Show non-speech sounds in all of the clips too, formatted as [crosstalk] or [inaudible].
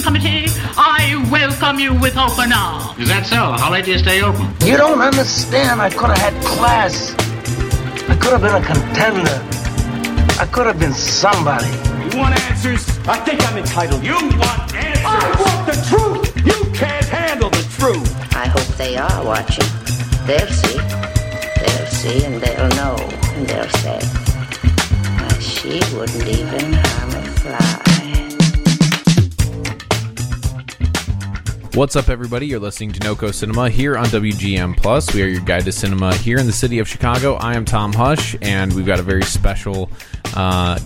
Selection Committee, I welcome you with open arms. Is that so? How late do you stay open? You don't understand. I could have had class. I could have been a contender. I could have been somebody. You want answers? I think I'm entitled. You want answers? I want the truth. You can't handle the truth. I hope they are watching. They'll see. They'll see and they'll know. And they'll say, "Why, she wouldn't even harm a fly. What's up, everybody? You're listening to NoCo Cinema here on WGM Plus. We are your guide to cinema here in the city of Chicago. I am Tom Hush, and we've got a very special uh,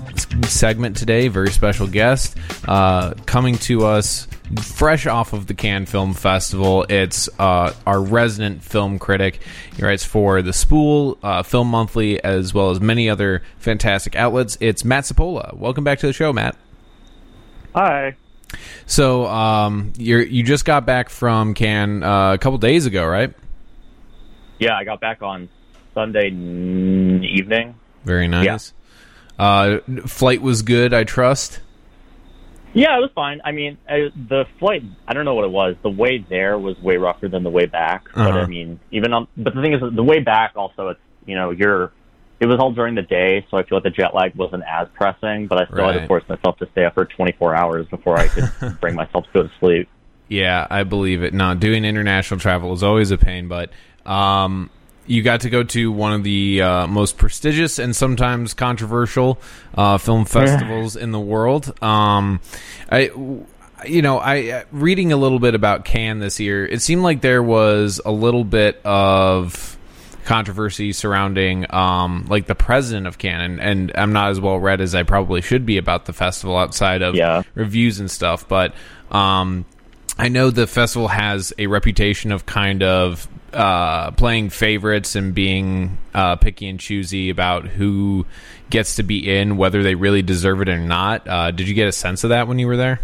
segment today. Very special guest uh, coming to us fresh off of the Cannes Film Festival. It's uh, our resident film critic. He writes for the Spool, uh, Film Monthly, as well as many other fantastic outlets. It's Matt Cipolla. Welcome back to the show, Matt. Hi. So um, you you just got back from Cannes uh, a couple days ago, right? Yeah, I got back on Sunday n- evening. Very nice. Uh, flight was good, I trust. Yeah, it was fine. I mean, I, the flight, I don't know what it was. The way there was way rougher than the way back. But Uh-huh. I mean, even on, but the thing is, the way back also, it's, you know, you're, it was all during the day, so I feel like the jet lag wasn't as pressing, but I still had to force myself to stay up for 24 hours before I could [laughs] bring myself to go to sleep. Yeah, I believe it. Not doing international travel is always a pain, but um, you got to go to one of the uh, most prestigious and sometimes controversial uh, film [laughs] festivals in the world. Um, I, you know, I uh, reading a little bit about Cannes this year. It seemed like there was a little bit of controversy surrounding um, like the president of Canon, and, I'm not as well read as I probably should be about the festival outside of Yeah. reviews and stuff, but. Um, I know the festival has a reputation of kind of uh, playing favorites and being uh, picky and choosy about who gets to be in, whether they really deserve it or not. Uh, did you get a sense of that when you were there?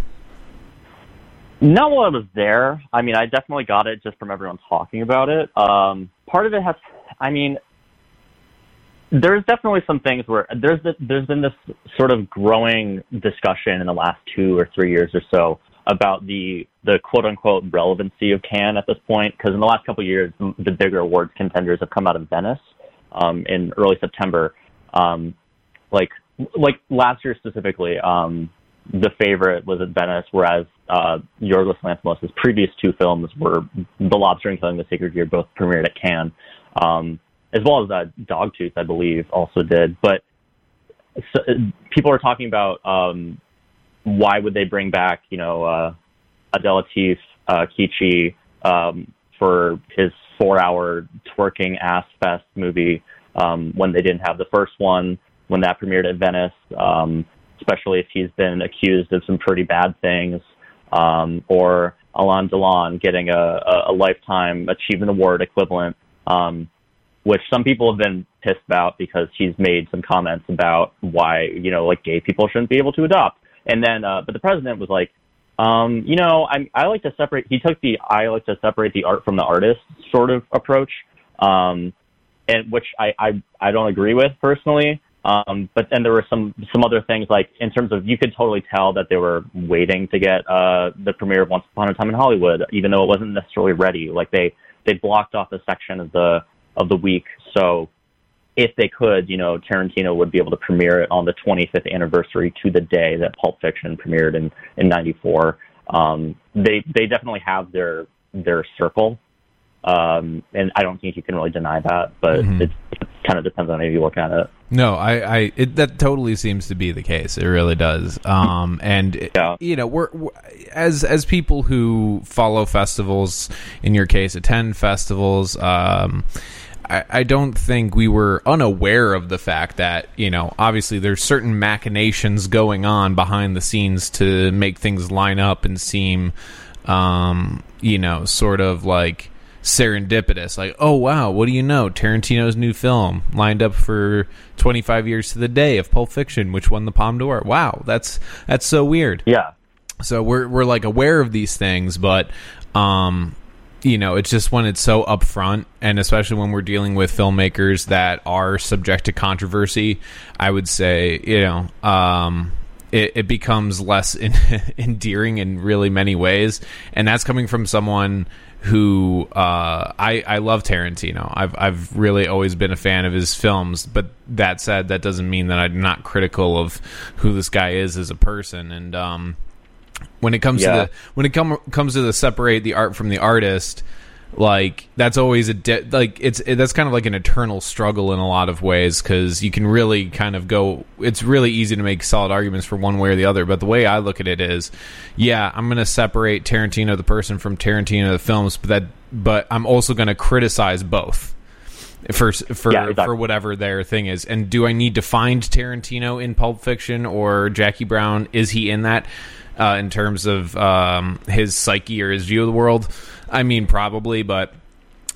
Not while I was there. I mean, I definitely got it just from everyone talking about it. Um, part of it has, I mean, there's definitely some things where there's this, there's been this sort of growing discussion in the last two or three years or so about the the quote unquote relevancy of Cannes at this point. Because in the last couple of years, the bigger awards contenders have come out of Venice um, in early September. Um, like like last year specifically, um, the favorite was at Venice, whereas uh, Yorgos Lanthimos' previous two films were The Lobster and Killing the Sacred Deer, both premiered at Cannes, um, as well as uh, Dogtooth, I believe, also did. But so, uh, people are talking about um, why would they bring back, you know, uh, Adela uh, Kichi um, for his four-hour twerking ass fest movie um, when they didn't have the first one when that premiered at Venice, um, especially if he's been accused of some pretty bad things, um, or Alain Delon getting a, a, a lifetime achievement award equivalent, um, which some people have been pissed about because he's made some comments about why you know like gay people shouldn't be able to adopt, and then uh, but the president was like. Um, you know, I, I like to separate. He took the I like to separate the art from the artist sort of approach, um, and which I, I I don't agree with personally. Um, but then there were some some other things like in terms of you could totally tell that they were waiting to get uh, the premiere of Once Upon a Time in Hollywood, even though it wasn't necessarily ready. Like they they blocked off a section of the of the week, so if they could, you know, Tarantino would be able to premiere it on the 25th anniversary to the day that Pulp Fiction premiered in in '94. Um, they they definitely have their their circle, um, and I don't think you can really deny that. But it, it kind of depends on how you look at it. No, I, I it, that totally seems to be the case. It really does. Um, [laughs] and Yeah. you know, we're, we're as as people who follow festivals, in your case, attend festivals. Um, I, I don't think we were unaware of the fact that you know, obviously, there's certain machinations going on behind the scenes to make things line up and seem, um, you know, sort of like serendipitous. Like, oh wow, what do you know? Tarantino's new film lined up for 25 years to the day of Pulp Fiction, which won the Palme d'Or. Wow, that's that's so weird. Yeah, So we're we're like aware of these things, but um, you know, it's just when it's so upfront, and especially when we're dealing with filmmakers that are subject to controversy. I would say, you know, um, it, it becomes less in, [laughs] endearing in really many ways, and that's coming from someone who uh, I I love Tarantino. I've I've really always been a fan of his films, but that said, that doesn't mean that I'm not critical of who this guy is as a person. And um, when it comes Yeah. to the when it come, comes to the separate the art from the artist, like that's always a de- like it's it, that's kind of like an eternal struggle in a lot of ways because you can really kind of go it's really easy to make solid arguments for one way or the other but the way i look at it is yeah i'm going to separate tarantino the person from tarantino the films but that but i'm also going to criticize both for for Yeah, exactly. for whatever their thing is. And do I need to find Tarantino in Pulp Fiction or Jackie Brown? Is he in that uh, in terms of um, his psyche or his view of the world? I mean, probably, but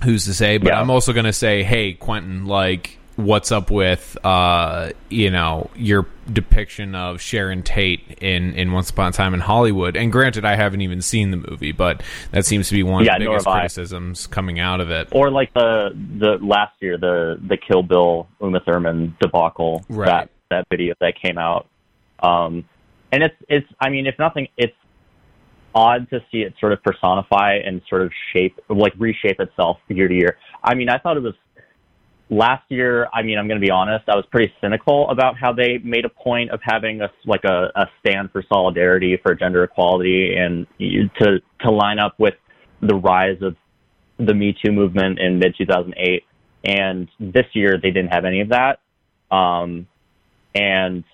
who's to say? But Yeah. I'm also going to say, hey, Quentin, like, what's up with uh, you know your depiction of Sharon Tate in in Once Upon a Time in Hollywood? And granted, I haven't even seen the movie, but that seems to be one Yeah, of the biggest criticisms coming out of it. or like the the last year the the Kill Bill Uma Thurman debacle Right. that that video that came out. Um, and it's it's I mean if nothing it's odd to see it sort of personify and sort of shape like reshape itself year to year. I mean I thought it was last year. I mean I'm going to be honest I was pretty cynical about how they made a point of having a like a, a stand for solidarity for gender equality and to to line up with the rise of the Me Too movement in mid 2008, and this year they didn't have any of that. Um, and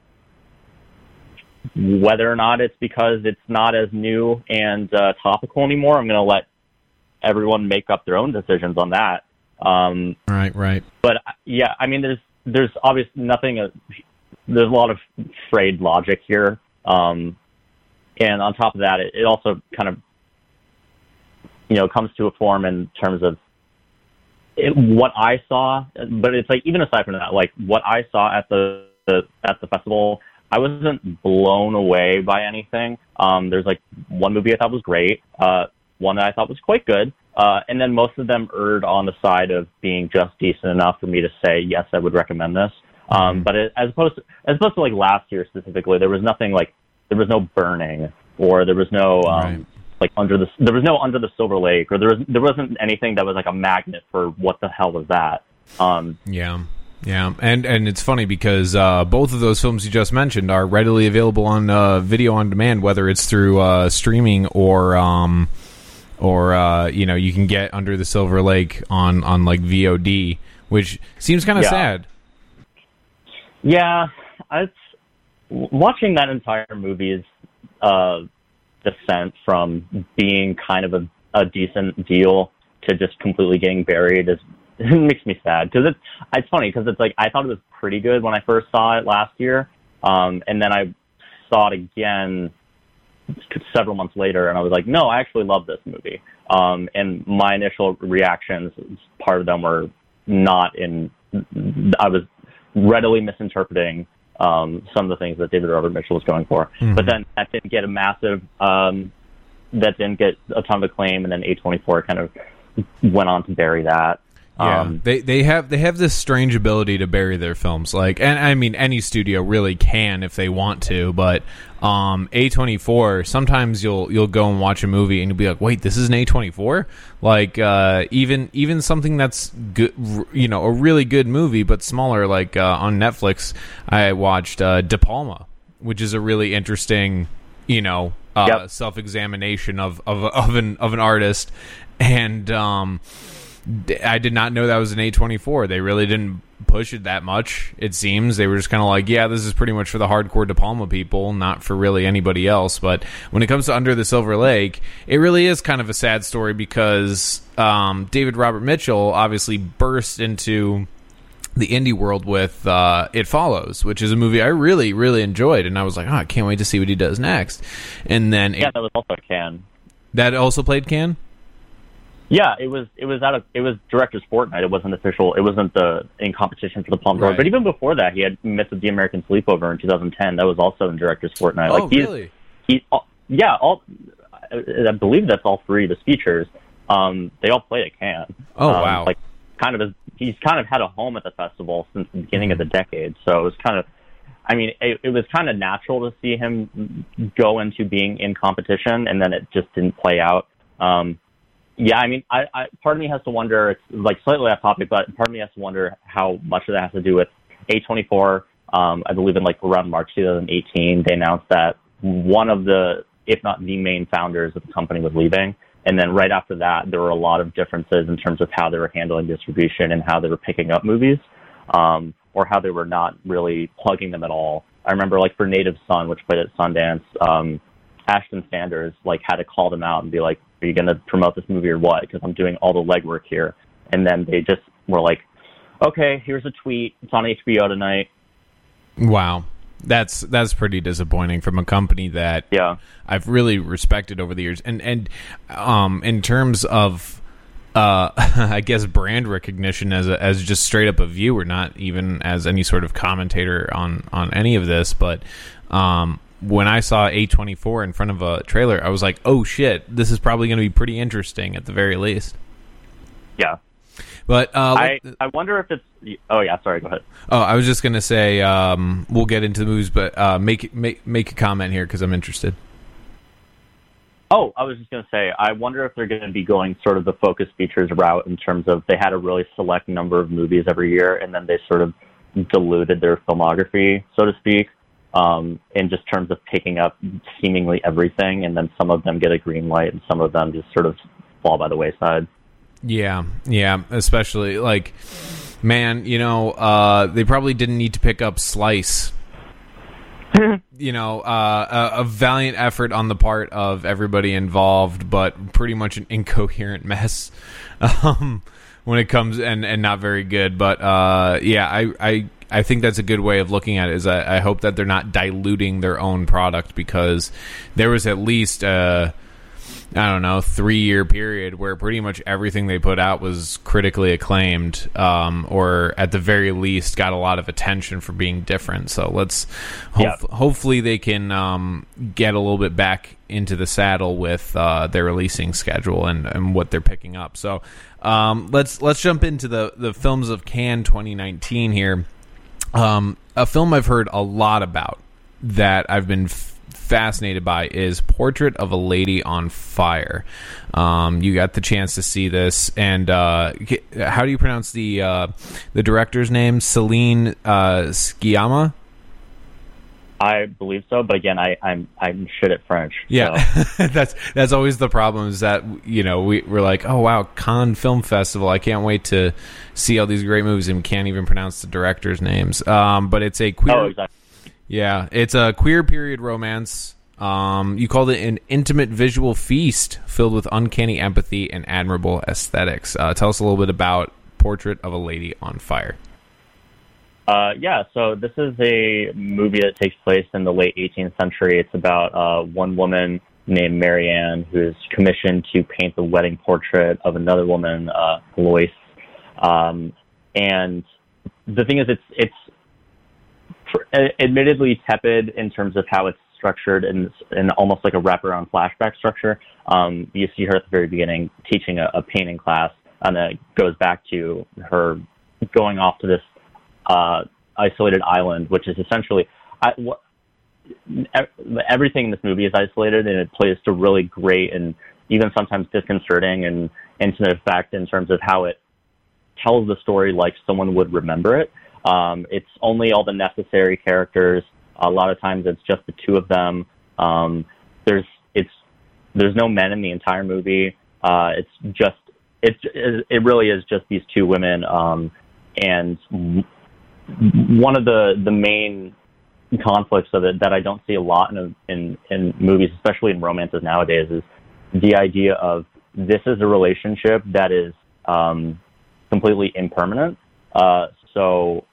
whether or not it's because it's not as new and uh, topical anymore, I'm going to let everyone make up their own decisions on that. Um, Right, right. but uh, yeah, I mean, there's there's obviously nothing. Uh, there's a lot of frayed logic here, um, and on top of that, it, it also kind of you know comes to a form in terms of it, what I saw. But it's like even aside from that, like what I saw at the, the at the festival, I wasn't blown away by anything. Um, there's like one movie I thought was great, uh, one that I thought was quite good, uh, and then most of them erred on the side of being just decent enough for me to say yes, I would recommend this. Um, but it, as opposed to, as opposed to like last year specifically, there was nothing like there was no burning or there was no um, Right. like under the there was no under the silver lake or there was there wasn't anything that was like a magnet for what the hell was that. Um, Yeah. Yeah, and and it's funny because uh, both of those films you just mentioned are readily available on uh, video on demand, whether it's through uh, streaming or um, or uh, you know you can get Under the Silver Lake on on like VOD, which seems kind of Yeah. sad. Yeah, it's watching that entire movie's uh, descent from being kind of a, a decent deal to just completely getting buried is it [laughs] makes me sad because it's it's funny because it's like I thought it was pretty good when I first saw it last year, um, and then I saw it again several months later, and I was like, no, I actually love this movie. Um, and my initial reactions, part of them were not in. I was readily misinterpreting um, some of the things that David Robert Mitchell was going for. But then that didn't get a massive, um, that didn't get a ton of acclaim, and then A24 kind of went on to bury that. Yeah, Um, they they have they have this strange ability to bury their films. Like, and I mean, any studio really can if they want to. But um, A twenty four, sometimes you'll you'll go and watch a movie and you'll be like, wait, this is an A twenty four. Like, uh, even even something that's good, you know, a really good movie but smaller. Like uh, on Netflix, I watched uh, De Palma, which is a really interesting, you know, uh, Yep. self examination of of of an of an artist, and um. I did not know that was an A24. They really didn't push it that much, it seems. They were just kind of like, yeah, this is pretty much for the hardcore De Palma people, not for really anybody else. But when it comes to Under the Silver Lake, it really is kind of a sad story because um, David Robert Mitchell obviously burst into the indie world with uh, It Follows, which is a movie I really, really enjoyed. And I was like, oh, I Cannes't wait to see what he does next. And then yeah, it, that was also a can. that also played Cannes? Yeah, it was it was out of it was director's fortnight. It wasn't official. It wasn't the in competition for the Palme d'Or. Right. But even before that, he had Myth of the American Sleepover in 2010. That was also in director's fortnight. oh, like he's, really? he all- yeah all I I believe that's all three of his features. Um, they all played at Cannes. Oh, Um, wow. Like kind of he's kind of had a home at the festival since the beginning of the decade. So it was kind of I mean, it, it was kind of natural to see him go into being in competition, and then it just didn't play out. Um, yeah, I mean, I, I part of me has to wonder. It's like slightly off topic, but part of me has to wonder how much of that has to do with A24. Um, I believe in like around March 2018, they announced that one of the, if not the main founders of the company was leaving. And then right after that, there were a lot of differences in terms of how they were handling distribution and how they were picking up movies, um, or how they were not really plugging them at all. I remember like for Native Son, which played at Sundance, um, Ashton Sanders like had to call them out and be like, "Are you going to promote this movie or what?" Because I'm doing all the legwork here. And then they just were like, "Okay, here's a tweet. It's on HBO tonight. Wow. That's that's pretty disappointing from a company that Yeah. I've really respected over the years. And and um in terms of uh [laughs] I guess brand recognition as a, as just straight up a viewer, not even as any sort of commentator on on any of this, but um when I saw A24 in front of a trailer, I was like, "Oh shit, this is probably going to be pretty interesting at the very least." Yeah. But uh, I, I wonder if it's. Oh yeah, sorry. Go ahead. Oh, I was just gonna say um, we'll get into the movies, but uh, make make make a comment here because I'm interested. Oh, I was just going to say, I wonder if they're going to be going sort of the focus features route in terms of they had a really select number of movies every year, and then they sort of diluted their filmography, so to speak, um, in just terms of picking up seemingly everything, and then some of them get a green light, and some of them just sort of fall by the wayside. Yeah, yeah, especially like, man, you know, uh, they probably didn't need to pick up Slice. [laughs] you know, uh, a, a valiant effort on the part of everybody involved, but pretty much an incoherent mess [laughs] um, when it comes and and not very good. But uh, yeah, I, I I think that's a good way of looking at it. Is I, I hope that they're not diluting their own product because there was at least. Uh, I don't know, three year period where pretty much everything they put out was critically acclaimed, um, or at the very least got a lot of attention for being different. So let's hope, Yeah. hopefully they can um, get a little bit back into the saddle with uh, their releasing schedule and, and what they're picking up. So um, let's let's jump into the the films of Cannes 2019 here. Um, a film I've heard a lot about that I've been f- fascinated by is Portrait of a Lady on Fire. Um, you got the chance to see this, and uh, how do you pronounce the uh, the director's name? Celine uh, Sciamma. I believe so, but again, I, I'm I'm shit at French. Yeah, so- [laughs] that's that's always the problem. Is that you know we we're like, oh wow, Cannes Film Festival. I can't wait to see all these great movies, and we can't even pronounce the directors' names. Um, but it's a queer. Oh, exactly. Yeah, it's a queer period romance. Um, you called it an intimate visual feast filled with uncanny empathy and admirable aesthetics. Uh, tell us a little bit about Portrait of a Lady on Fire. Uh, yeah, so this is a movie that takes place in the late 18th century. It's about uh, one woman named Marianne who is commissioned to paint the wedding portrait of another woman, uh, Lois. Um, and the thing is, it's it's pr- admittedly tepid in terms of how it's structured and in almost like a wraparound flashback structure. Um, you see her at the very beginning teaching a, a painting class, and then it goes back to her going off to this uh, isolated island, which is essentially I, what, everything in this movie is isolated, and it plays to really great and even sometimes disconcerting and intimate effect in terms of how it tells the story like someone would remember it. Um, it's only all the necessary characters. A lot of times, it's just the two of them. Um, there's it's there's no men in the entire movie. Uh, it's just it's it really is just these two women. Um, and one of the the main conflicts of it that I don't see a lot in in in movies, especially in romances nowadays, is the idea of this is a relationship that is um, completely impermanent. Uh, so,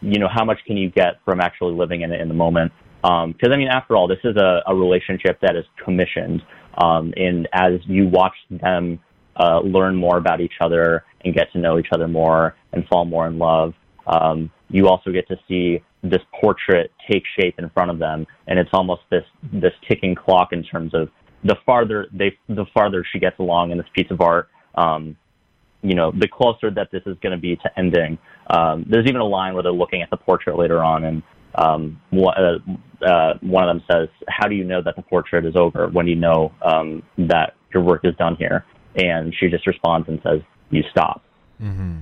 you know, how much can you get from actually living in it in the moment? Because I mean, after all, this is a, a relationship that is commissioned, um, and as you watch them uh, learn more about each other and get to know each other more and fall more in love, um, you also get to see this portrait take shape in front of them, and it's almost this this ticking clock in terms of the farther they the farther she gets along in this piece of art, um, you know, the closer that this is going to be to ending. Um, there's even a line where they're looking at the portrait later on, and um, one, uh, uh, one of them says, "How do you know that the portrait is over? When do you know um, that your work is done here?" And she just responds and says, "You stop."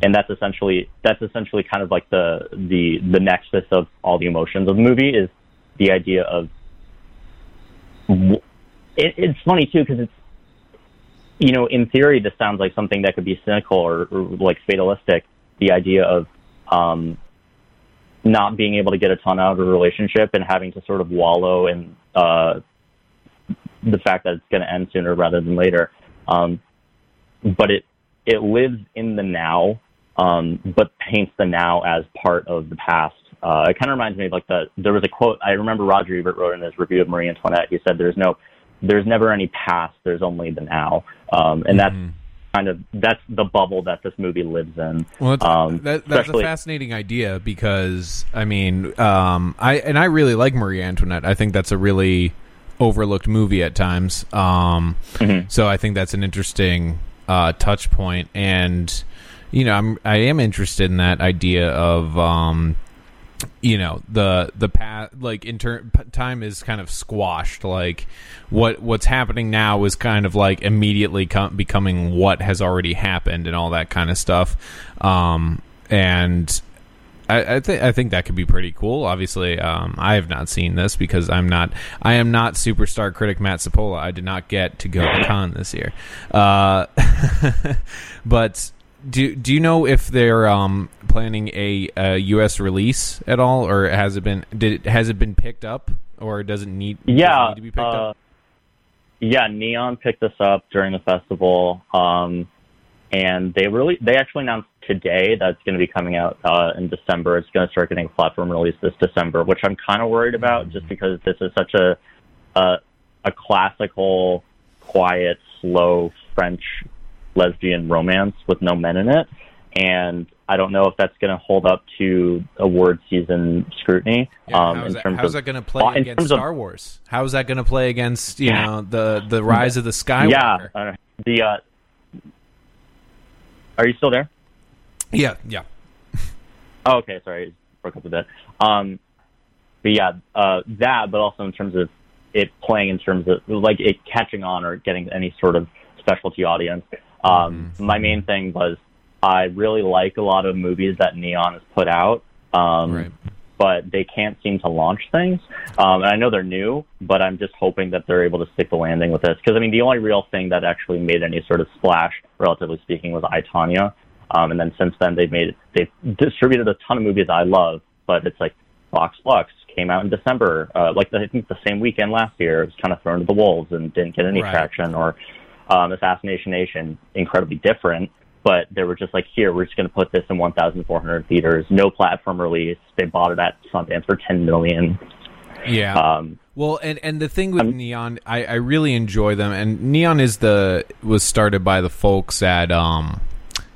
And that's essentially that's essentially kind of like the the the nexus of all the emotions of the movie is the idea of. It, it's funny too because it's you know, in theory, this sounds like something that could be cynical or, or like fatalistic. The idea of um, not being able to get a ton out of a relationship and having to sort of wallow in uh, the fact that it's going to end sooner rather than later. Um, but it it lives in the now, um, but paints the now as part of the past. Uh, it kind of reminds me of like the there was a quote I remember Roger Ebert wrote in his review of Marie Antoinette. He said, "There's no, there's never any past. There's only the now," um, and that's kind of that's the bubble that this movie lives in. Well, Um, that, that's a fascinating idea because I mean, um, I and I really like Marie Antoinette. I think that's a really overlooked movie at times. Um, Mm-hmm. So I think that's an interesting uh, touch point, and you know, I'm I am interested in that idea of. Um, you know the the path like in turn time is kind of squashed like what what's happening now is kind of like immediately com- becoming what has already happened and all that kind of stuff um and I, I think I think that could be pretty cool. Obviously, um, I have not seen this because I'm not I am not superstar critic Matt Cipolla. I did not get to go to Cannes this year. Uh, [laughs] but do do you know if they're um, planning a, a U.S. release at all, or has it been did it, has it been picked up, or does it need it yeah, need to be picked uh, up? yeah. Neon picked us up during the festival, um, and they really they actually announced today that it's going to be coming out uh, in December. It's going to start getting a platform release this December, which I'm kind of worried about, Mm-hmm. just because this is such a a, a classical, quiet, slow French lesbian romance with no men in it, and I don't know if that's going to hold up to award season scrutiny. Yeah, um, how's that, how's that going to play uh, in against terms of- Star Wars? How's that going to play against you know the the Rise of the [laughs] Skywalker? Yeah, uh, the uh, are you still there? yeah, yeah. Oh, okay, sorry, broke up a bit. Um, but yeah, uh, that, but also in terms of it playing in terms of like it catching on or getting any sort of specialty audience. Um, My main thing was I really like a lot of movies that Neon has put out. Um, Right. But they can't seem to launch things. Um, and I know they're new, but I'm just hoping that they're able to stick the landing with this. Because I mean, the only real thing that actually made any sort of splash, relatively speaking, was I Tonya. Um, and then since then, they've made they've distributed a ton of movies I love, but it's like Vox Lux came out in December, uh, like I think the same weekend last year. It was kind of thrown to the wolves and didn't get any Right. traction. Or um, Assassination Nation, incredibly different, but they were just like, here, we're just going to put this in 1,400 theaters, no platform release. They bought it at Sundance for 10 million. Yeah. Um, Well, and and the thing with Neon, I, I really enjoy them, and Neon is the was started by the folks at um,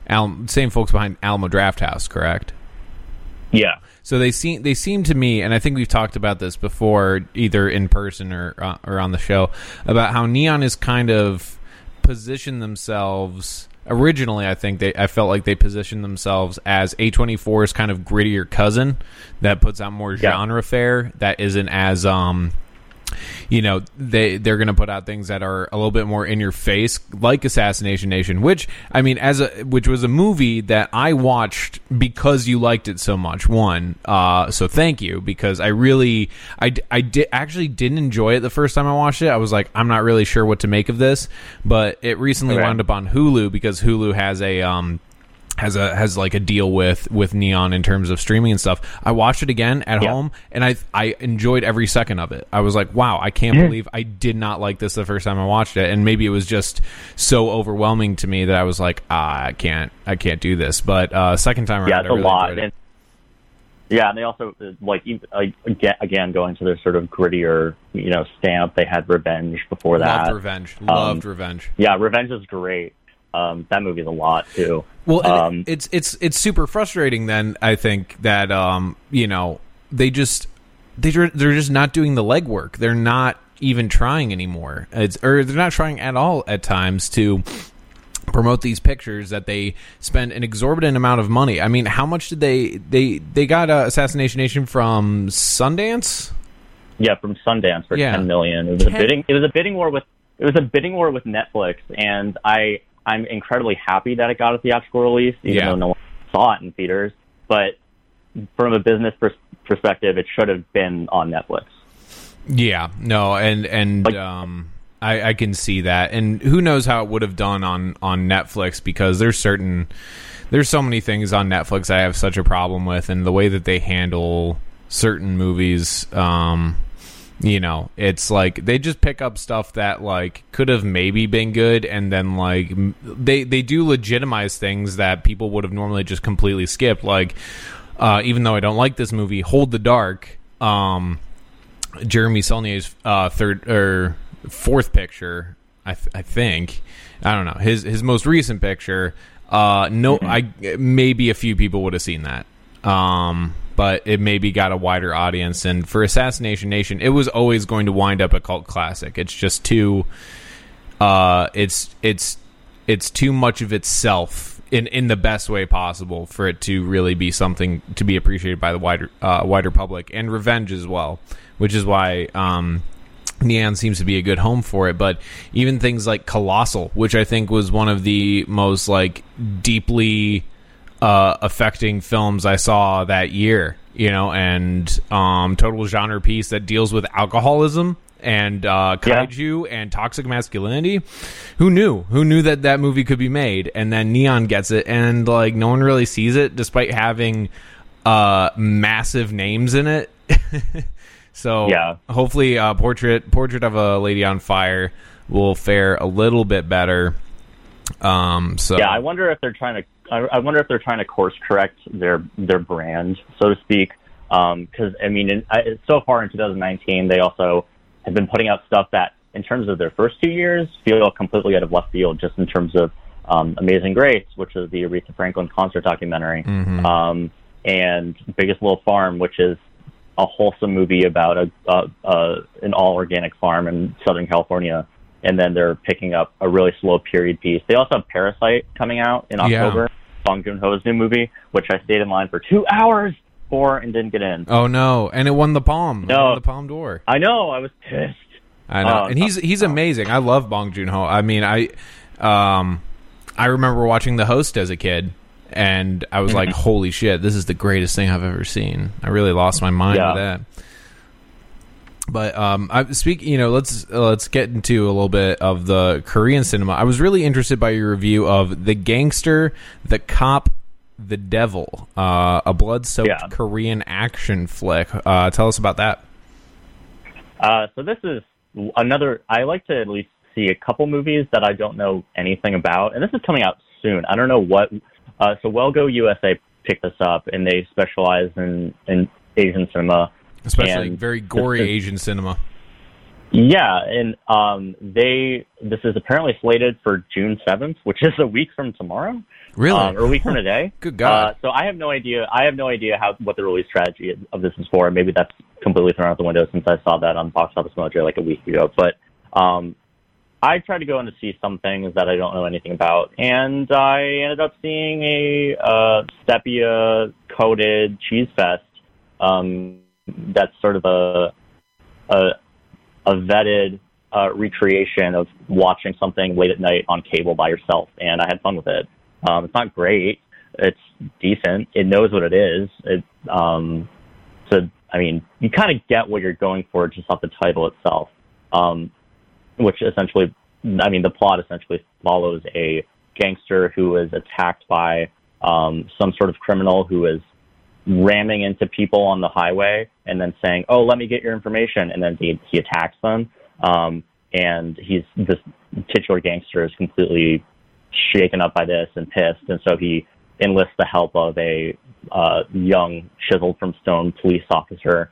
Al, same folks behind Alamo Drafthouse, correct? yeah. So they seem they seem to me, and I think we've talked about this before, either in person or uh, or on the show, about how Neon is kind of positioned themselves. Originally, I think they I felt like they positioned themselves as A24's kind of grittier cousin that puts out more Yeah. genre fare that isn't as um you know they they're going to put out things that are a little bit more in your face like assassination nation which i mean as a which was a movie that i watched because you liked it so much one uh so thank you because i really i i did actually didn't enjoy it the first time i watched it i was like i'm not really sure what to make of this but it recently Okay. wound up on hulu because hulu has a um has a has like a deal with with Neon in terms of streaming and stuff. I watched it again at Yeah. home and I I enjoyed every second of it. I was like, wow, I can't believe I did not like this the first time I watched it. And maybe it was just so overwhelming to me that I was like, ah, I can't I can't do this. But uh second time around, yeah, I it's a lot. it. And, yeah, and they also uh, like even- uh, again going to their sort of grittier, you know, stamp. They had Revenge before that. Loved Revenge. Loved Revenge. Yeah, Revenge is great. Um, that movie's a lot too. Well, Um, it's it's it's super frustrating. Then I think that um, you know they just they they're just not doing the legwork. They're not even trying anymore. It's or they're not trying at all at times to promote these pictures that they spend an exorbitant amount of money. I mean, how much did they they they got uh, Assassination Nation from Sundance? Yeah, from Sundance for Yeah. ten million. It was 10 a bidding. It was a bidding war with. It was a bidding war with Netflix, and I I'm incredibly happy that it got a theatrical release, even Yeah. though no one saw it in theaters. But from a business pers- perspective, it should have been on Netflix. Yeah, no, and and Like- um, I, I can see that, and who knows how it would have done on on Netflix because there's certain there's so many things on Netflix I have such a problem with, and the way that they handle certain movies, um, you know, it's like they just pick up stuff that like could have maybe been good, and then like they they do legitimize things that people would have normally just completely skipped, like. Uh, even though I don't like this movie, Hold the Dark. Um, Jeremy Saulnier's uh, third or fourth picture, I, th- I think. I don't know his his most recent picture. Uh, no, I maybe a few people would have seen that, um, but it maybe got a wider audience. And for Assassination Nation, it was always going to wind up a cult classic. It's just too, uh, it's it's it's too much of itself in in the best way possible for it to really be something to be appreciated by the wider uh, wider public and revenge as well, which is why um, Neon seems to be a good home for it. But even things like Colossal, which I think was one of the most like deeply uh, affecting films I saw that year, you know, and um, total genre piece that deals with alcoholism and uh, Yeah. kaiju and toxic masculinity. Who knew? Who knew that that movie could be made? And then Neon gets it, and like no one really sees it, despite having uh, massive names in it. [laughs] so Yeah. hopefully, uh, portrait portrait of a lady on fire will fare a little bit better. Um, so Yeah, I wonder if they're trying to. I, I wonder if they're trying to course correct their their brand, so to speak. Because I mean, in, I, so far in 2019, they also have been putting out stuff that, in terms of their first two years, feel completely out of left field. Just in terms of um, Amazing Grace, which is the Aretha Franklin concert documentary, um, and Biggest Little Farm, which is a wholesome movie about a, an all organic farm in Southern California, and then they're picking up a really slow period piece. They also have Parasite coming out in Yeah. Bong Joon Ho's new movie, which I stayed in line for two hours for and didn't get in. Oh no! And it won the Palme. It No. won the Palme d'Or. I know, I was pissed. I know, Oh, and he's he's amazing. I love Bong Joon Ho. I mean, I um, I remember watching The Host as a kid, and I was like. [laughs] "Holy shit, this is the greatest thing I've ever seen." I really lost my mind Yeah. with that. But um, I speak. You know, let's let's get into a little bit of the Korean cinema. I was really interested by your review of the gangster, the cop, the devil, uh, a blood-soaked Yeah. Korean action flick. Uh, tell us about that. Uh, so this is another. I like to at least see a couple movies that I don't know anything about, and this is coming out soon. I don't know what. Uh, so Well Go USA picked this up, and they specialize in in Asian cinema. Especially And very gory is- Asian cinema. Yeah, and um, they this is apparently slated for June seventh, which is a week from tomorrow. Really? um, or a week from today. [laughs] Good God. Uh, so I have no idea. I have no idea how what the release strategy of this is for. Maybe that's completely thrown out the window since I saw that on Box Office Mojo like a week ago. But um, I tried to go in to see some things that I don't know anything about, and I ended up seeing a uh, Stepia coated cheese fest. Um, that's sort of a a, a vetted uh, recreation of watching something late at night on cable by yourself, and I had fun with it. Um, it's not great. It's decent. It knows what it is. It um, so I mean, you kind of get what you're going for just off the title itself, um, which essentially, I mean, the plot essentially follows a gangster who is attacked by um, some sort of criminal who is ramming into people on the highway and then saying, "Oh, let me get your information," and then he he attacks them. Um, and he's this titular gangster is completely shaken up by this and pissed, and so he enlists the help of a uh, young, chiseled from stone police officer.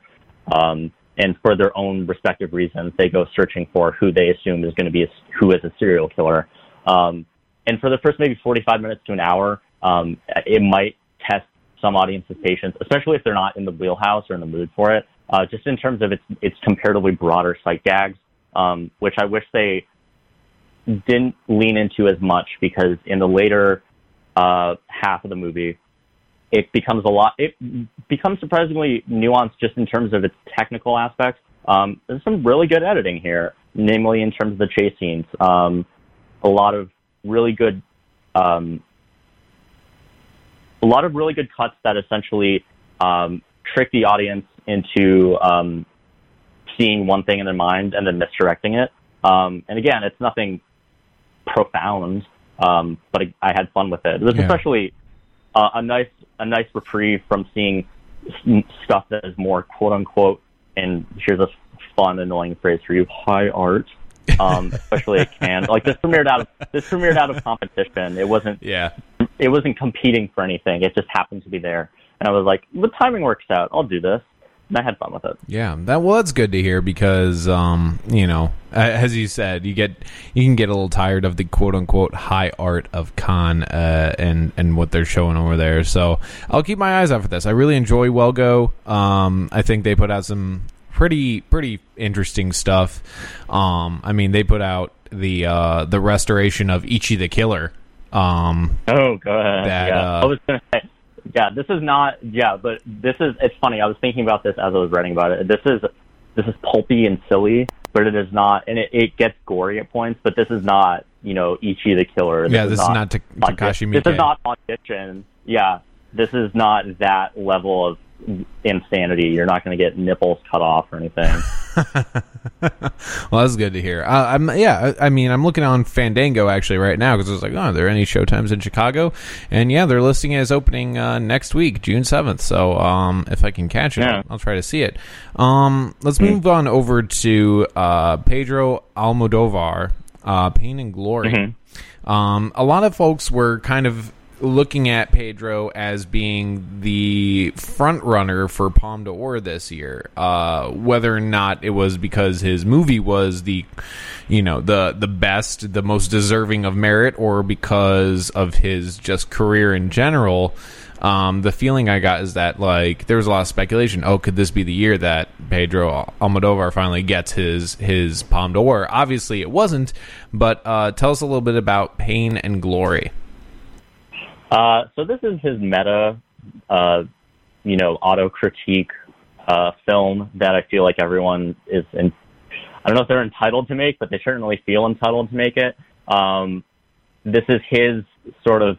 Um, and for their own respective reasons, they go searching for who they assume is going to be a, who is a serial killer. Um, and for the first maybe 45 minutes to an hour, um, it might test some audience's patience, especially if they're not in the wheelhouse or in the mood for it. Uh, just in terms of its its comparatively broader sight gags, um, which I wish they didn't lean into as much because in the later uh, half of the movie, it becomes a lot. It becomes surprisingly nuanced just in terms of its technical aspects. Um, there's some really good editing here, namely in terms of the chase scenes. Um, a lot of really good, um, a lot of really good cuts that essentially um, trick the audience into um, seeing one thing in their mind and then misdirecting it. Um, and again, it's nothing profound, um, but I, I had fun with it. It was Yeah. especially uh, a nice a nice reprieve from seeing stuff that is more quote unquote. And here's a fun, annoying phrase for you: high art. Um, especially at Cannes. Like this premiered out of this premiered out of competition. It wasn't Yeah. It wasn't competing for anything. It just happened to be there. And I was like, the timing works out. I'll do this. And I had fun with it. Yeah, that well, good to hear because um, you know, as you said, you get you can get a little tired of the quote unquote high art of Cannes uh, and and what they're showing over there. So I'll keep my eyes out for this. I really enjoy Well Go. Um, I think they put out some pretty pretty interesting stuff. Um, I mean, they put out the uh, the restoration of Ichi the Killer. Um, Oh, go ahead. That, yeah. uh, I was gonna say, yeah, this is not, yeah, but this is, it's funny. I was thinking about this as I was writing about it. This is, this is pulpy and silly, but it is not, and it, it gets gory at points, but this is not, you know, Ichi the Killer. Yeah, this is not Ta- Audi- Takashi This is not audition. Yeah, this is not that level of insanity. You're not going to get nipples cut off or anything. [laughs] Well, that's good to hear. Uh, I'm yeah. I, I mean, I'm looking on Fandango actually right now because I was like, oh, are there any showtimes in Chicago? And yeah, they're listing it as opening uh, next week, June seventh. So um, if I can catch it, Yeah. I'll try to see it. Um, let's move on over to uh, Pedro Almodovar, uh, Pain and Glory. Um, a lot of folks were kind of looking at Pedro as being the front runner for Palme d'Or this year. Uh, whether or not it was because his movie was the, you know, the the best, the most deserving of merit, or because of his just career in general. Um, the feeling I got is that like there was a lot of speculation. Oh, could this be the year that Pedro Almodovar finally gets his his Palme d'Or? Obviously, it wasn't. But uh, tell us a little bit about Pain and Glory. Uh, so this is his meta, uh, you know, auto critique uh, film that I feel like everyone is in. I don't know if they're entitled to make, but they certainly feel entitled to make it. Um, this is his sort of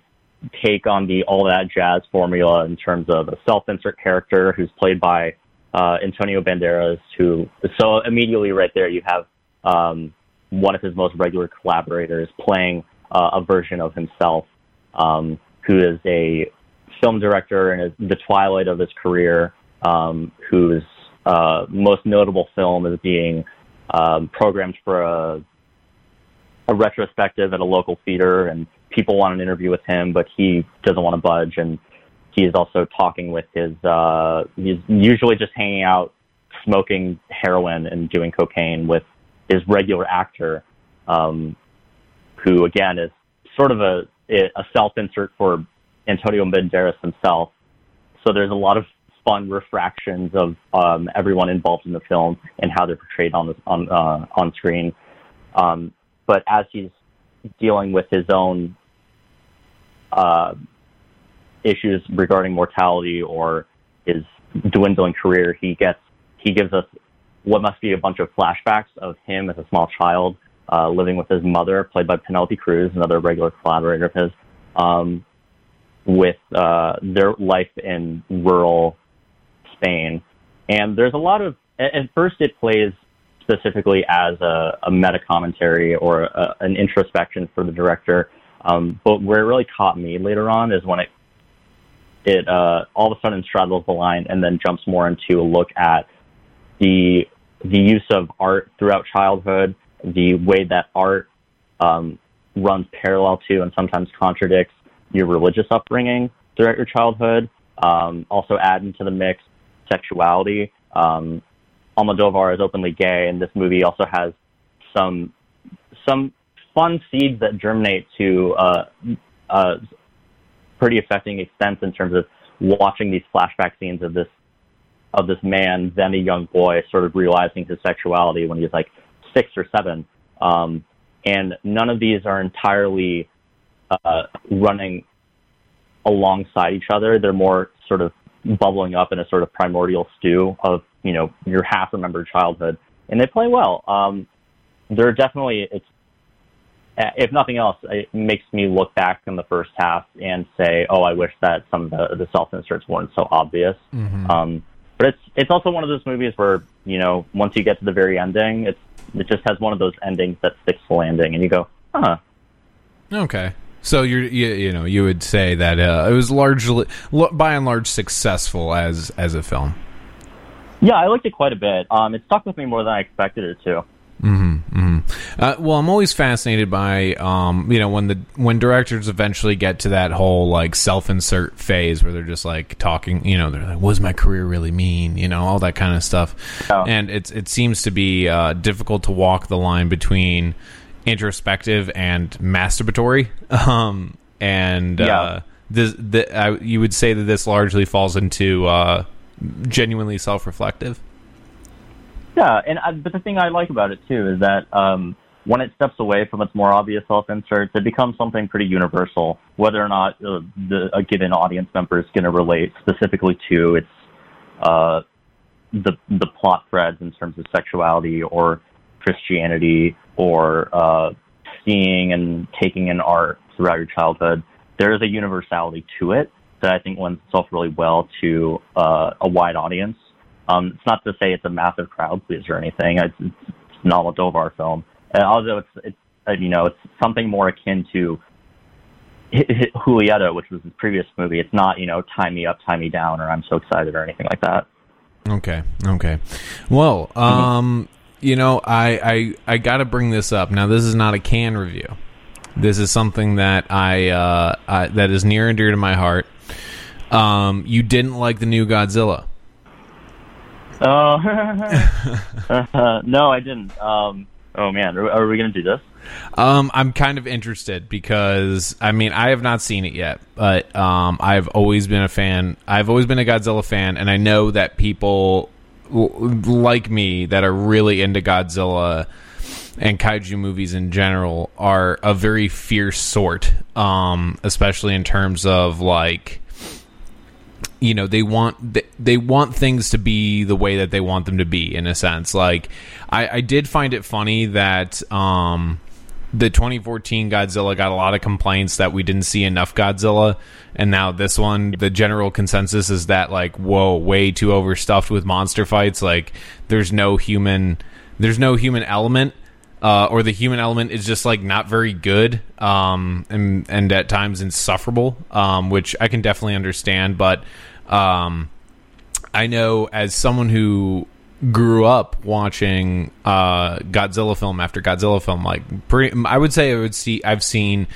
take on the all that jazz formula in terms of a self-insert character who's played by uh, Antonio Banderas. Who so immediately right there you have um, one of his most regular collaborators playing uh, a version of himself. Um, who is a film director and is the twilight of his career, um, whose uh, most notable film is being um, programmed for a, a retrospective at a local theater, and people want an interview with him, but he doesn't want to budge, and he is also talking with his. Uh, he's usually just hanging out, smoking heroin and doing cocaine with his regular actor, um, who again is sort of a a self-insert for Antonio Banderas himself. So there's a lot of fun refractions of um, everyone involved in the film and how they're portrayed on the, on uh, on screen. Um, but as he's dealing with his own uh, issues regarding mortality or his dwindling career, he gets he gives us what must be a bunch of flashbacks of him as a small child uh, living with his mother, played by Penelope Cruz, another regular collaborator of his, um, with uh, their life in rural Spain. And there's a lot of, at first, it plays specifically as a, a meta commentary or a, an introspection for the director. Um, but where it really caught me later on is when it it uh, all of a sudden straddles the line and then jumps more into a look at the the use of art throughout childhood, the way that art um, runs parallel to and sometimes contradicts your religious upbringing throughout your childhood. Um, also add into the mix sexuality. Um, Almodovar is openly gay, and this movie also has some some fun seeds that germinate to uh, uh, pretty affecting extent in terms of watching these flashback scenes of this of this man, then a young boy, sort of realizing his sexuality when he's like six or seven. Um, and none of these are entirely uh, running alongside each other. They're more sort of bubbling up in a sort of primordial stew of you know your half remembered childhood, and they play well. Um, they're definitely it's if nothing else, it makes me look back in the first half and say, "Oh, I wish that some of the, the self inserts weren't so obvious." Mm-hmm. Um, but it's it's also one of those movies where you know once you get to the very ending, it's it just has one of those endings that sticks the landing, and you go, "Huh." Okay. So you're you, you know you would say that uh, it was largely by and large successful as as a film. Yeah, I liked it quite a bit. Um, it stuck with me more than I expected it to. Mm-hmm, mm-hmm. Uh, well, I'm always fascinated by, um, you know, when the when directors eventually get to that whole like self-insert phase where they're just like talking, you know, they're like, "What does my career really mean?" You know, all that kind of stuff. Yeah. And it's it seems to be uh, difficult to walk the line between introspective and masturbatory. [laughs] Um, and Yeah. uh, this, the, I, you would say that this largely falls into uh, genuinely self-reflective. Yeah, and I, but the thing I like about it too is that um, when it steps away from its more obvious self-inserts, it becomes something pretty universal. Whether or not uh, the, a given audience member is going to relate specifically to its uh, the the plot threads in terms of sexuality or Christianity or uh, seeing and taking in art throughout your childhood, there is a universality to it that I think lends itself really well to uh, a wide audience. Um, it's not to say it's a massive crowd pleaser or anything. It's, it's not a Dovar film, and although it's it's uh, you know it's something more akin to Julieta, which was his previous movie. It's not you know tie me up, tie me down, or I'm so excited or anything like that. Okay. Okay. Well, um, you know, I I I got to bring this up. Now, this is not a Cannes review. This is something that I, uh, I that is near and dear to my heart. Um, you didn't like the new Godzilla. Oh [laughs] no, I didn't. Um, oh man, are, are we gonna do this? Um, I'm kind of interested because I mean I have not seen it yet, but um, I've always been a fan. I've always been a Godzilla fan, and I know that people like me that are really into Godzilla and kaiju movies in general are a very fierce sort, um, especially in terms of like you know they want they, want things to be the way that they want them to be in a sense like i i did find it funny that um the 2014 Godzilla got a lot of complaints that we didn't see enough Godzilla, and now this one, the general consensus is that like, whoa, way too overstuffed with monster fights. Like, there's no human, there's no human element, uh, or the human element is just like not very good, um, and and at times insufferable, um, which I can definitely understand. But um, I know as someone who grew up watching uh, Godzilla film after Godzilla film, like pretty, I would say I would see I've seen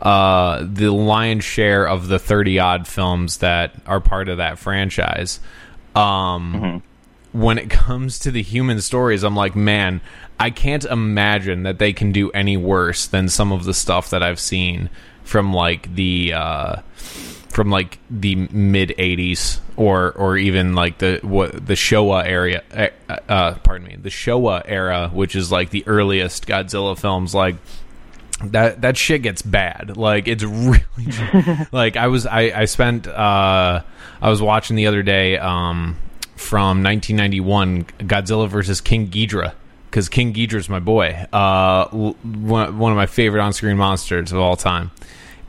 uh, the lion's share of the thirty odd films that are part of that franchise. Um, When it [laughs] comes to the human stories, I'm like, man, I can't imagine that they can do any worse than some of the stuff that I've seen from like the. Uh, from like the mid 80s or or even like the what the Showa area uh, uh pardon me the Showa era which is like the earliest Godzilla films like that that shit gets bad. Like it's [laughs] really like I was I I spent uh I was watching the other day um from 1991 Godzilla versus King Ghidorah because King Ghidorah's my boy uh one, one of my favorite on-screen monsters of all time.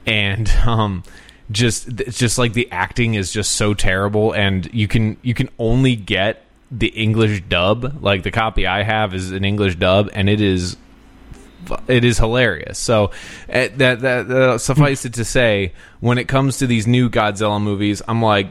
And um just it's just like the acting is just so terrible and you can you can only get the english dub like the copy i have is an english dub and it is it is hilarious so uh, that that uh, suffice it to say when it comes to these new godzilla movies i'm like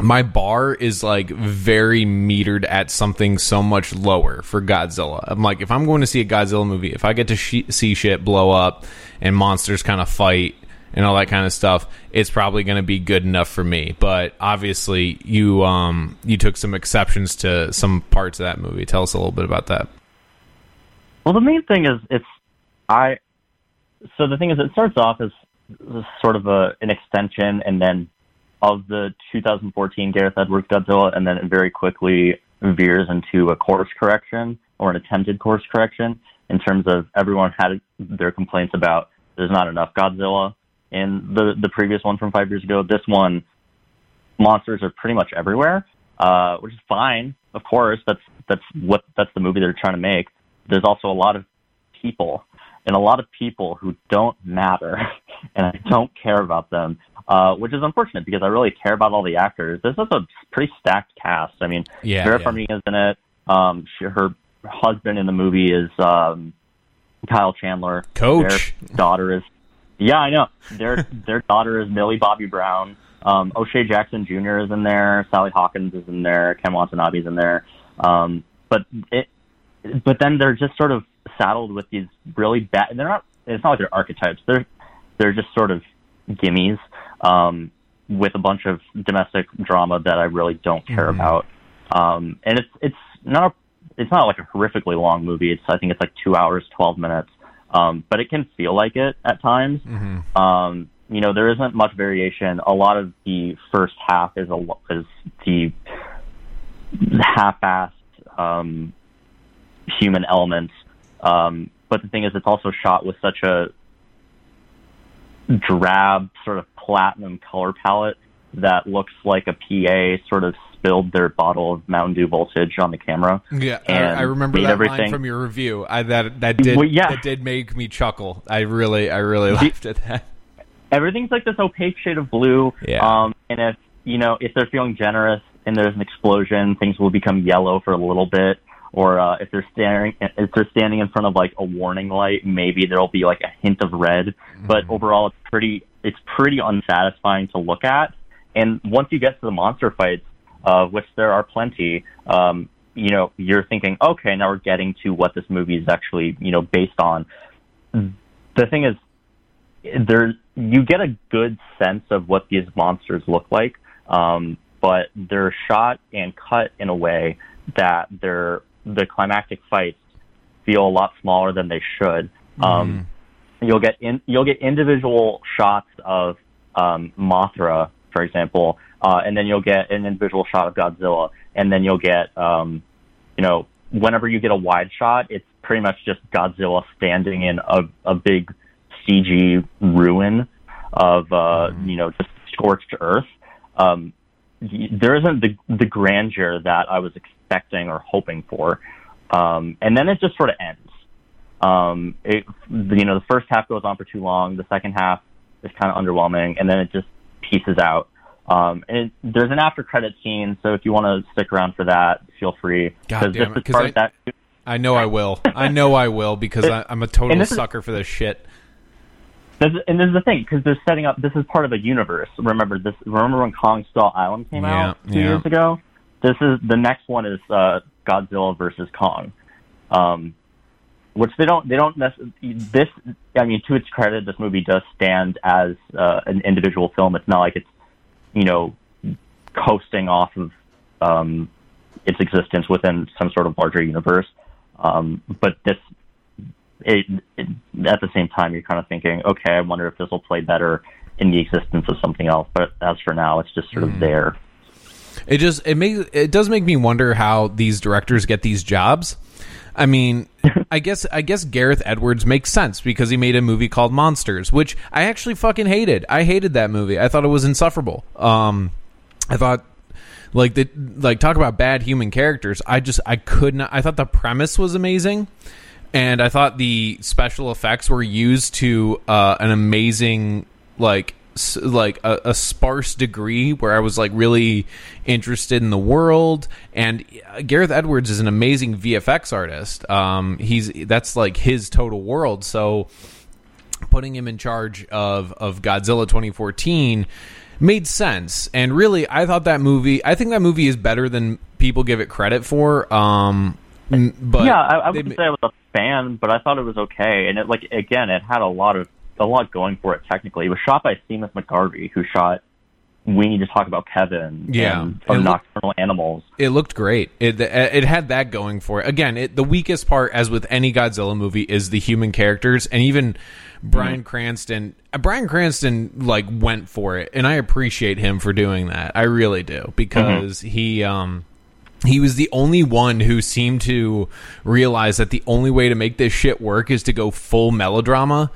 my bar is like very metered at something so much lower for Godzilla. I'm like, if I'm going to see a Godzilla movie, if I get to sh- see shit blow up and monsters kind of fight and all that kind of stuff, it's probably going to be good enough for me. But obviously, you um you took some exceptions to some parts of that movie. Tell us a little bit about that. Well, the main thing is it's I. So the thing is, it starts off as sort of a an extension, and then of the 2014 Gareth Edwards Godzilla, and then it very quickly veers into a course correction or an attempted course correction. in terms of everyone had their complaints about there's not enough Godzilla in the the previous one from five years ago. This one, monsters are pretty much everywhere, uh, which is fine. Of course, that's that's what that's the movie they're trying to make. There's also a lot of people and a lot of people who don't matter, [laughs] and I don't care about them, uh, which is unfortunate because I really care about all the actors. This is a pretty stacked cast. I mean, Yeah, Vera yeah. Farmiga's in it. Um, she, her husband in the movie is um, Kyle Chandler. Coach. Their daughter is. Yeah, I know. Their [laughs] their daughter is Millie Bobby Brown. Um, O'Shea Jackson Jr. is in there. Sally Hawkins is in there. Ken Watanabe is in there. Um, but it, but then they're just sort of saddled with these really bad. They're not. It's not like they're archetypes. They're they're just sort of gimmies um, with a bunch of domestic drama that I really don't care about. Um, and it's it's not a, it's not like a horrifically long movie. It's I think it's like two hours, twelve minutes. Um, but it can feel like it at times. Um, you know, there isn't much variation. A lot of the first half is a is the half-assed um, human elements. Um, but the thing is, it's also shot with such a drab, sort of platinum color palette that looks like a PA sort of spilled their bottle of Mountain Dew voltage on the camera. Yeah, I, and I remember that line from your review. I, that that did Well, yeah. that did make me chuckle. I really I really laughed at that. everything's like this opaque shade of blue. Yeah. Um, and if you know if they're feeling generous and there's an explosion, things will become yellow for a little bit. Or uh, if they're staring, if they're standing in front of like a warning light, maybe there'll be like a hint of red. But overall, it's pretty, it's pretty unsatisfying to look at. And once you get to the monster fights, uh, which there are plenty, um, you know, you're thinking, okay, now we're getting to what this movie is actually, you know, based on. The thing is, there you get a good sense of what these monsters look like, um, but they're shot and cut in a way that they're the climactic fights feel a lot smaller than they should. Um, You'll get in, you'll get individual shots of um, Mothra, for example, uh, and then you'll get an individual shot of Godzilla, and then you'll get um, you know whenever you get a wide shot, it's pretty much just Godzilla standing in a, a big CG ruin of uh, you know just scorched earth. Um, there isn't the the grandeur that I was expecting or hoping for, um, and then it just sort of ends. Um, it you know the first half goes on for too long. The second half is kind of underwhelming, and then it just pieces out. Um, and it, there's an after credit scene, so if you want to stick around for that, feel free. God damn this it, is 'cause part I- that. I know I will. I know I will because I, I'm a total this is- sucker for this shit. This and this is the thing because they're setting up. This is part of a universe. Remember this. Remember when Kong Skull Island came Yeah, out two yeah. years ago. This is the next one is uh, Godzilla versus Kong, um, which they don't. They don't. This. I mean, to its credit, this movie does stand as uh, an individual film. It's not like it's you know coasting off of um, its existence within some sort of larger universe. Um, but this it, it, at the same time, you're kind of thinking, okay, I wonder if this will play better in the existence of something else. But as for now, it's just sort Mm. of there. It just it makes it does make me wonder how these directors get these jobs. I mean, I guess I guess Gareth Edwards makes sense because he made a movie called Monsters, which I actually fucking hated. I hated that movie. I thought it was insufferable. Um, I thought like the like talk about bad human characters. I just I could not. I thought the premise was amazing, and I thought the special effects were used to uh, an amazing like like a, a sparse degree where I was like really interested in the world. And uh, Gareth Edwards is an amazing VFX artist. Um, he's that's like his total world. So putting him in charge of of Godzilla 2014 made sense. And really, I thought that movie. I think that movie is better than people give it credit for. Um, but yeah, I, I wouldn't say I was a fan, but I thought it was okay. And it like again, it had a lot of a lot going for it. Technically, it was shot by Seamus McGarvey, who shot. We need to talk about Kevin. Yeah. and, And and look- Nocturnal Animals. It looked great. It it had that going for it. Again, it, the weakest part, as with any Godzilla movie, is the human characters, and even Bryan Cranston. uh, Bryan Cranston like went for it, and I appreciate him for doing that. I really do because he um he was the only one who seemed to realize that the only way to make this shit work is to go full melodrama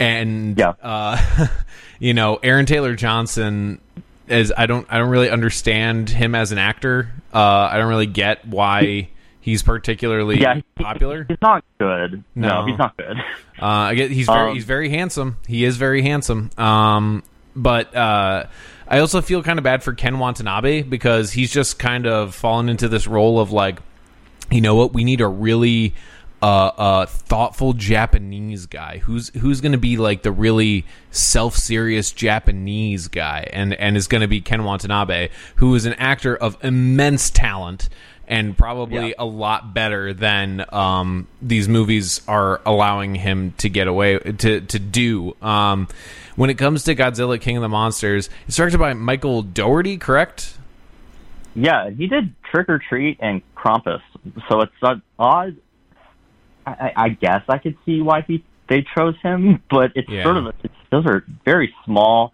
and Yeah. uh, [laughs] you know aaron taylor johnson is i don't i don't really understand him as an actor uh, i don't really get why he's particularly Yeah, he- popular He's not good. No. No, he's not good. [laughs] uh, I get he's very Um, he's very handsome. He is very handsome. Um, but uh, I also feel kind of bad for Ken Watanabe because he's just kind of fallen into this role of like, you know what, we need a really uh, uh, thoughtful Japanese guy who's who's going to be like the really self serious Japanese guy, and and is going to be Ken Watanabe, who is an actor of immense talent and probably Yeah. a lot better than um, these movies are allowing him to get away to to do. Um, when it comes to Godzilla King of the Monsters, it's directed by Michael Dougherty, correct? Yeah, he did Trick 'r Treat and Krampus, so it's not odd. I, I- guess I could see why he they chose him, [laughs] but it's Yeah. sort of it's, those are very small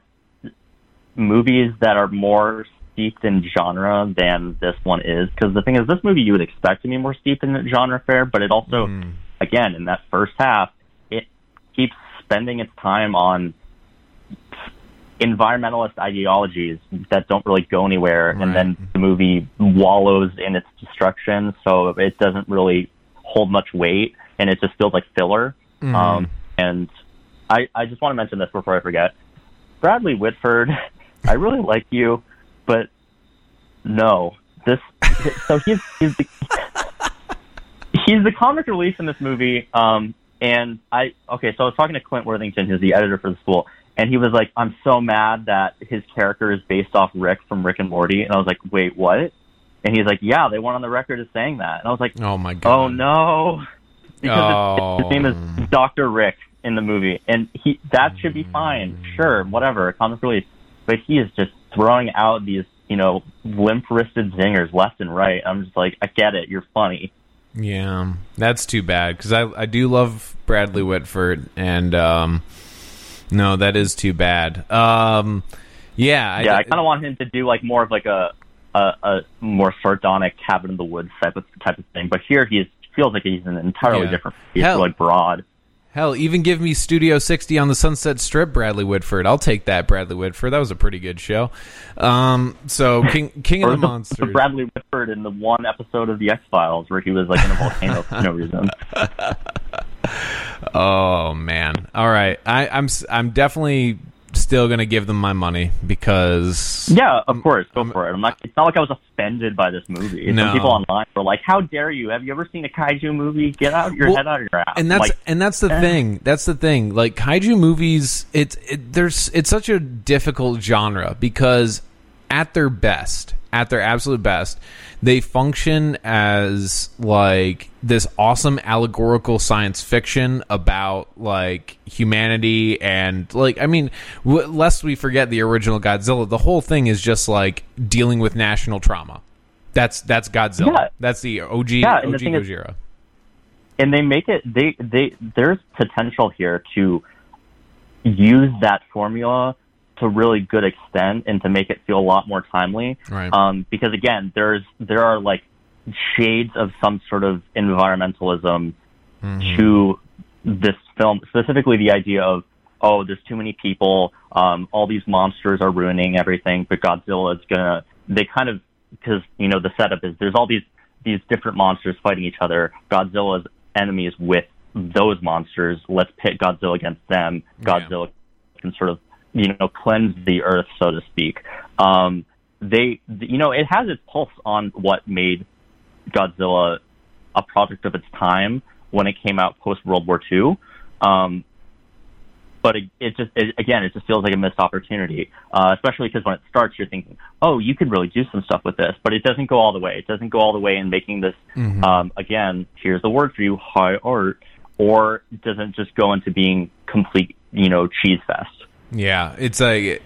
movies that are more steeped in genre than this one is. Because the thing is, this movie you would expect to be more steeped in genre fare, but it also, hmm. again, in that first half, it keeps spending its time on environmentalist ideologies that don't really go anywhere, Right. and then the movie wallows in its destruction, so it doesn't really hold much weight, and it just feels like filler. Um, and I, I just want to mention this before I forget. Bradley Whitford, [laughs] I really like you, but no, this. So he's he's the, [laughs] he's the comic relief in this movie. Um, and I okay, so I was talking to Clint Worthington, who's the editor for the Spool, and he was like, "I'm so mad that his character is based off Rick from Rick and Morty," and I was like, "Wait, what?" And he's like, "Yeah, they went on the record as saying that," and I was like, Oh my god! "Oh no," because Oh. his name is Doctor Rick in the movie, and he that should be fine, sure, whatever, comic relief, but he is just throwing out these you know limp-wristed zingers left and right. I'm just like, I get it, you're funny. Yeah, that's too bad because I I do love Bradley Whitford, and um, no, that is too bad. Um, yeah, yeah, I kind of want him to do like more of like a a, a more sardonic cabin in the woods type of type of thing. But here he is, feels like he's an entirely Yeah. different. He's Hell. like broad. hell even give me Studio 60 on the Sunset Strip, Bradley Whitford. I'll take that, Bradley Whitford. That was a pretty good show. Um, so [laughs] King King of the Monsters. the [laughs] Bradley Whitford in the one episode of the X Files where he was like in a volcano for no reason. [laughs] Oh man! All right, I, I'm s- I'm definitely still gonna give them my money because Yeah, of course, go for it. I'm not. It's not like I was offended by this movie. No. Some people online were like, "How dare you? Have you ever seen a kaiju movie? Get out your Well, head out of your ass." and that's like, and that's the eh. thing. That's the thing. Like kaiju movies, it's it, there's it's such a difficult genre because at their best, at their absolute best, they function as like this awesome allegorical science fiction about like humanity and like I mean, w- lest we forget the original Godzilla, the whole thing is just like dealing with national trauma. That's that's Godzilla. Yeah. That's the OG Yeah, and the OG thing is- Gojira. and they make it they they there's potential here to use that formula to really good extent and to make it feel a lot more timely. Right. um, because again there's there are like shades of some sort of environmentalism to this film specifically the idea of oh there's too many people um, all these monsters are ruining everything but godzilla is gonna they kind of because you know the setup is there's all these these different monsters fighting each other. Godzilla's enemies with those monsters. Let's pit godzilla against them. Godzilla can sort of you know cleanse the earth so to speak. Um they you know it has its pulse on what made godzilla a product of its time when it came out post world war ii um but it, it just it, again it just feels like a missed opportunity uh especially because when it starts you're thinking oh you could really do some stuff with this but it doesn't go all the way. It doesn't go all the way in making this um again here's the word for you high art or it doesn't just go into being complete you know cheese fest Yeah, it's a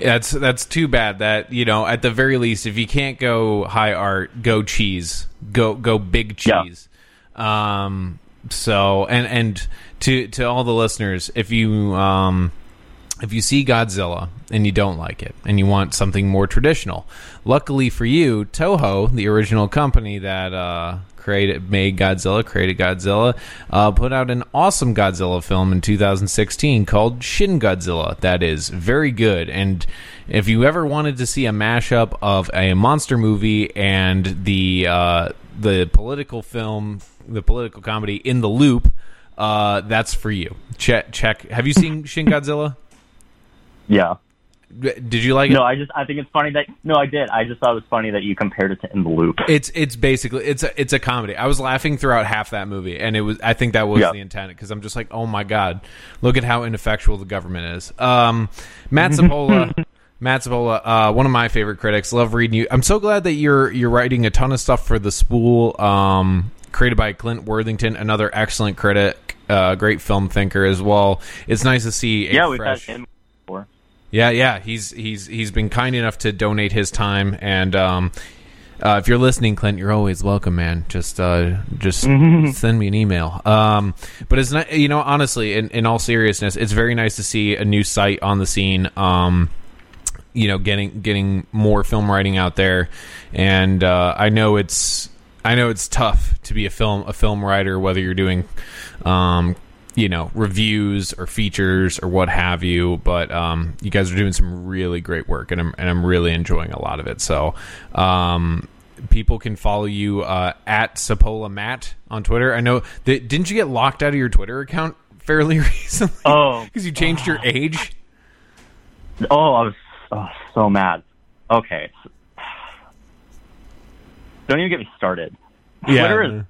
that's that's too bad that you know at the very least if you can't go high art, go cheese, go go big Yeah. cheese. Um, so and and to to all the listeners, if you um if you see Godzilla and you don't like it and you want something more traditional, luckily for you, Toho, the original company that uh, created made Godzilla, created Godzilla, uh, put out an awesome Godzilla film in 2016 called Shin Godzilla. That is very good. And if you ever wanted to see a mashup of a monster movie and the uh, the political film, the political comedy in the loop, uh, that's for you. Check. Check. Have you seen Shin Godzilla? Yeah. Did you like it? No, I just I think it's funny that no, I did. I just thought it was funny that you compared it to In the Loop. It's it's basically it's a it's a comedy. I was laughing throughout half that movie, and it was I think that was Yeah. the intent because I'm just like, oh my god, look at how ineffectual the government is. Um, Matt Cipolla. [laughs] Matt Cipolla, uh, one of my favorite critics. Love reading you. I'm so glad that you're you're writing a ton of stuff for the spool. Um, created by Clint Worthington, another excellent critic, uh, great film thinker as well. It's nice to see. A Yeah, we've fresh, had him. Yeah, yeah, he's he's he's been kind enough to donate his time, and um, uh, if you're listening, Clint, you're always welcome, man. Just uh, just send me an email. Um, but it's not, you know, honestly, in, in all seriousness, it's very nice to see a new site on the scene. Um, you know, getting getting more film writing out there, and uh, I know it's I know it's tough to be a film a film writer, whether you're doing, um, you know, reviews or features or what have you. But um, you guys are doing some really great work, and I'm and I'm really enjoying a lot of it. So. Um, People can follow you uh, at Cipolla Matt on Twitter. I know. That, didn't you get locked out of your Twitter account fairly [laughs] recently? Oh. because you changed your age. Oh, I was oh, so mad. Okay. Don't even get me started. Yeah. Twitter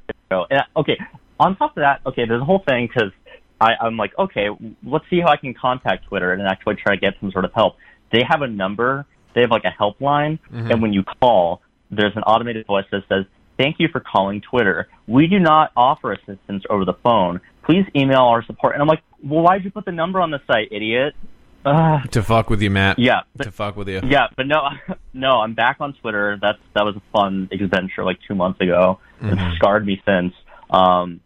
is okay. On top of that, okay, there's a whole thing because I'm like, okay, let's see how I can contact Twitter and actually try to get some sort of help. They have a number. They have like a helpline, and when you call, there's an automated voice that says, "Thank you for calling Twitter. We do not offer assistance over the phone. Please email our support." And I'm like, well, why'd you put the number on the site, idiot? To fuck with you, Matt. Yeah, but- to fuck with you. Yeah, but no, [laughs] no, I'm back on Twitter. That's that was a fun adventure like two months ago. It scarred me since. Um,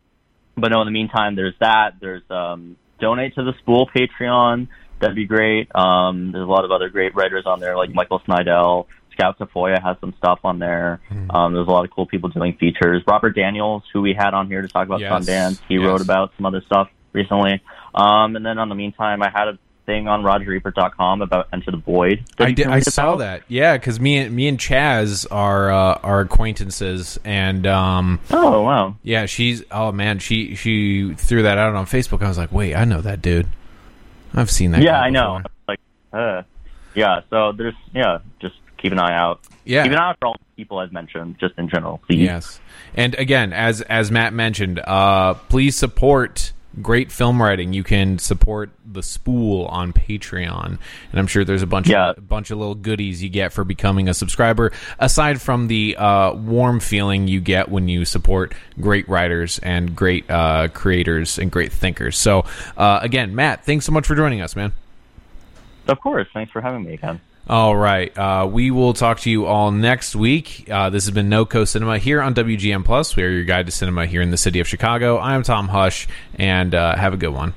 but no, in the meantime, there's that. There's um, donate to the Spool Patreon. That'd be great. Um, there's a lot of other great writers on there, like Michael Snydell. Scout Tafoya has some stuff on there. Um, there's a lot of cool people doing features. Robert Daniels, who we had on here to talk about Yes, Sundance, he yes. wrote about some other stuff recently. Um, and then on the meantime, I had a thing on RogerEbert.com about Enter the Void. I did. I saw about. that. Yeah, because me and me and Chaz are uh, are acquaintances, and um, Oh wow. yeah, she's oh man, she she threw that out on Facebook. I was like, wait, I know that dude. I've seen that. Yeah, guy I know. Like, uh, yeah. So there's yeah, just keep an eye out. Yeah. Keep an eye out for all people I've mentioned, just in general. Please. Yes, and again, as as Matt mentioned, uh, please support great film writing. You can support the Spool on Patreon, and I'm sure there's a bunch Yeah. of a bunch of little goodies you get for becoming a subscriber. Aside from the uh, warm feeling you get when you support great writers and great uh, creators and great thinkers. So, uh, again, Matt, thanks so much for joining us, man. Of course. Thanks for having me again. All right. Uh, we will talk to you all next week. Uh, this has been NoCo Cinema here on WGM Plus. We are your guide to cinema here in the city of Chicago. I am Tom Hush, and uh, have a good one.